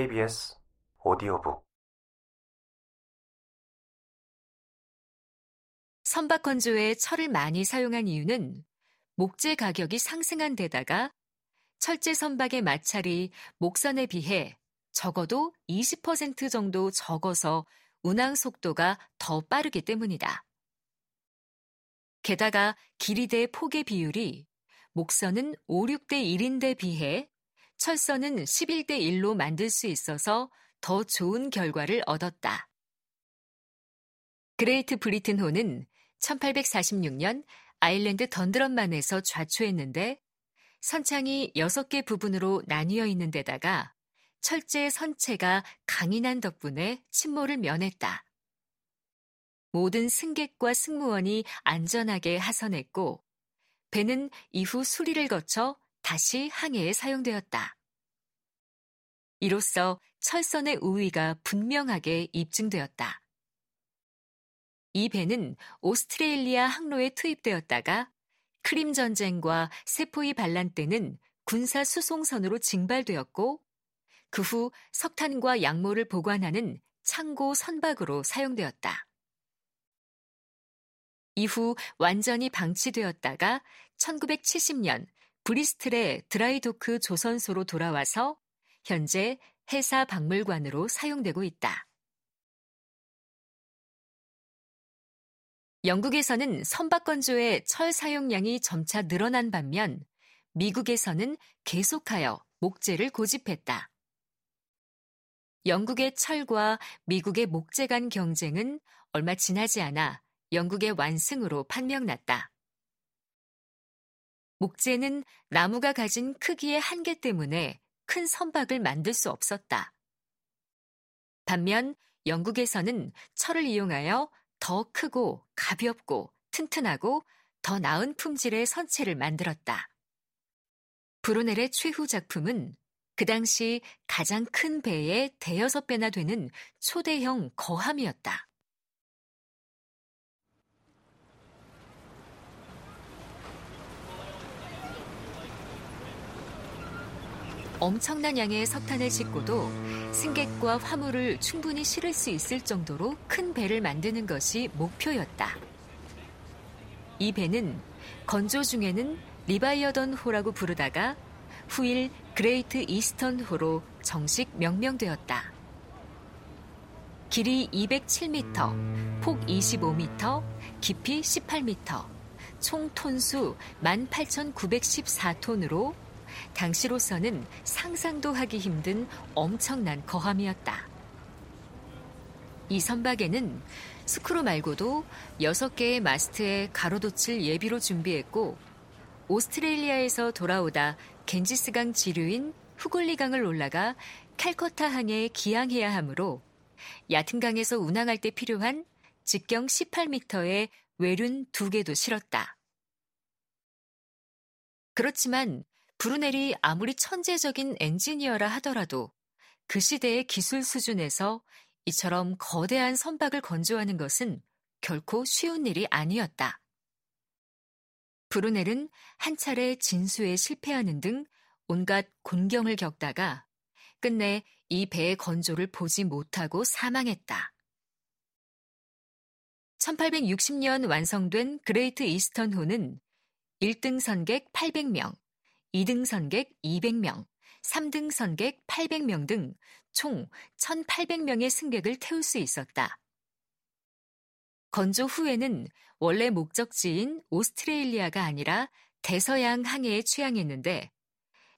KBS 오디오북 선박 건조에 철을 많이 사용한 이유는 목재 가격이 상승한 데다가 철제 선박의 마찰이 목선에 비해 적어도 20% 정도 적어서 운항 속도가 더 빠르기 때문이다. 게다가 길이 대 폭의 비율이 목선은 5, 6대 1인데 비해 철선은 11대 1로 만들 수 있어서 더 좋은 결과를 얻었다. 그레이트 브리튼호는 1846년 아일랜드 던드럼만에서 좌초했는데 선창이 6개 부분으로 나뉘어 있는 데다가 철제 선체가 강인한 덕분에 침몰을 면했다. 모든 승객과 승무원이 안전하게 하선했고 배는 이후 수리를 거쳐 다시 항해에 사용되었다. 이로써 철선의 우위가 분명하게 입증되었다. 이 배는 오스트레일리아 항로에 투입되었다가 크림 전쟁과 세포이 반란 때는 군사 수송선으로 징발되었고 그 후 석탄과 약모를 보관하는 창고 선박으로 사용되었다. 이후 완전히 방치되었다가 1970년 브리스틀의 드라이도크 조선소로 돌아와서 현재 해사 박물관으로 사용되고 있다. 영국에서는 선박 건조의 철 사용량이 점차 늘어난 반면 미국에서는 계속하여 목재를 고집했다. 영국의 철과 미국의 목재 간 경쟁은 얼마 지나지 않아 영국의 완승으로 판명났다. 목재는 나무가 가진 크기의 한계 때문에 큰 선박을 만들 수 없었다. 반면 영국에서는 철을 이용하여 더 크고 가볍고 튼튼하고 더 나은 품질의 선체를 만들었다. 브루넬의 최후 작품은 그 당시 가장 큰 배의 대여섯 배나 되는 초대형 거함이었다. 엄청난 양의 석탄을 싣고도 승객과 화물을 충분히 실을 수 있을 정도로 큰 배를 만드는 것이 목표였다. 이 배는 건조 중에는 리바이어던 호라고 부르다가 후일 그레이트 이스턴 호로 정식 명명되었다. 길이 207m, 폭 25m, 깊이 18m, 총 톤수 18,914톤으로 당시로서는 상상도 하기 힘든 엄청난 거함이었다. 이 선박에는 스크루 말고도 6개의 마스트에 가로돛을 예비로 준비했고 오스트레일리아에서 돌아오다 갠지스강 지류인 후골리강을 올라가 칼커타 항에 기항해야 하므로 얕은 강에서 운항할 때 필요한 직경 18m의 외륜 두 개도 실었다. 그렇지만 브루넬이 아무리 천재적인 엔지니어라 하더라도 그 시대의 기술 수준에서 이처럼 거대한 선박을 건조하는 것은 결코 쉬운 일이 아니었다. 브루넬은 한 차례 진수에 실패하는 등 온갖 곤경을 겪다가 끝내 이 배의 건조를 보지 못하고 사망했다. 1860년 완성된 그레이트 이스턴호는 1등 선객 800명, 2등 선객 200명, 3등 선객 800명 등 총 1,800명의 승객을 태울 수 있었다. 건조 후에는 원래 목적지인 오스트레일리아가 아니라 대서양 항해에 취항했는데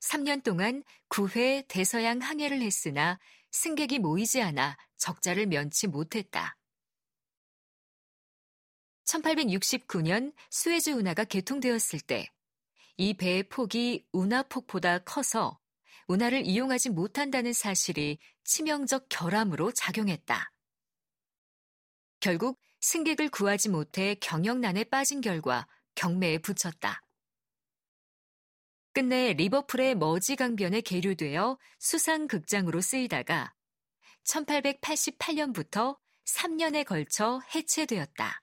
3년 동안 9회 대서양 항해를 했으나 승객이 모이지 않아 적자를 면치 못했다. 1869년 수에즈 운하가 개통되었을 때 이 배의 폭이 운하폭보다 커서 운하를 이용하지 못한다는 사실이 치명적 결함으로 작용했다. 결국 승객을 구하지 못해 경영난에 빠진 결과 경매에 붙였다. 끝내 리버풀의 머지 강변에 계류되어 수상 극장으로 쓰이다가 1888년부터 3년에 걸쳐 해체되었다.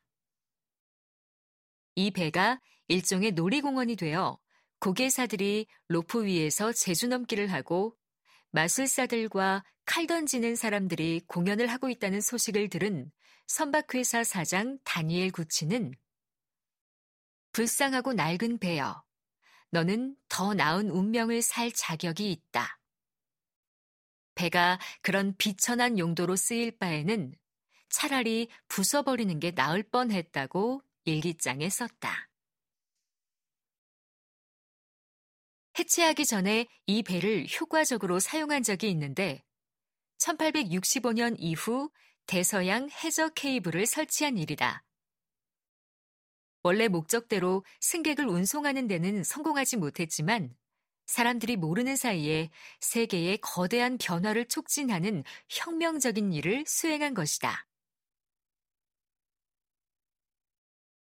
이 배가 일종의 놀이공원이 되어 고개사들이 로프 위에서 제주 넘기를 하고 마술사들과 칼 던지는 사람들이 공연을 하고 있다는 소식을 들은 선박회사 사장 다니엘 구치는 불쌍하고 낡은 배여, 너는 더 나은 운명을 살 자격이 있다. 배가 그런 비천한 용도로 쓰일 바에는 차라리 부숴버리는 게 나을 뻔 했다고 일기장에 썼다. 해체하기 전에 이 배를 효과적으로 사용한 적이 있는데 1865년 이후 대서양 해저 케이블을 설치한 일이다. 원래 목적대로 승객을 운송하는 데는 성공하지 못했지만 사람들이 모르는 사이에 세계의 거대한 변화를 촉진하는 혁명적인 일을 수행한 것이다.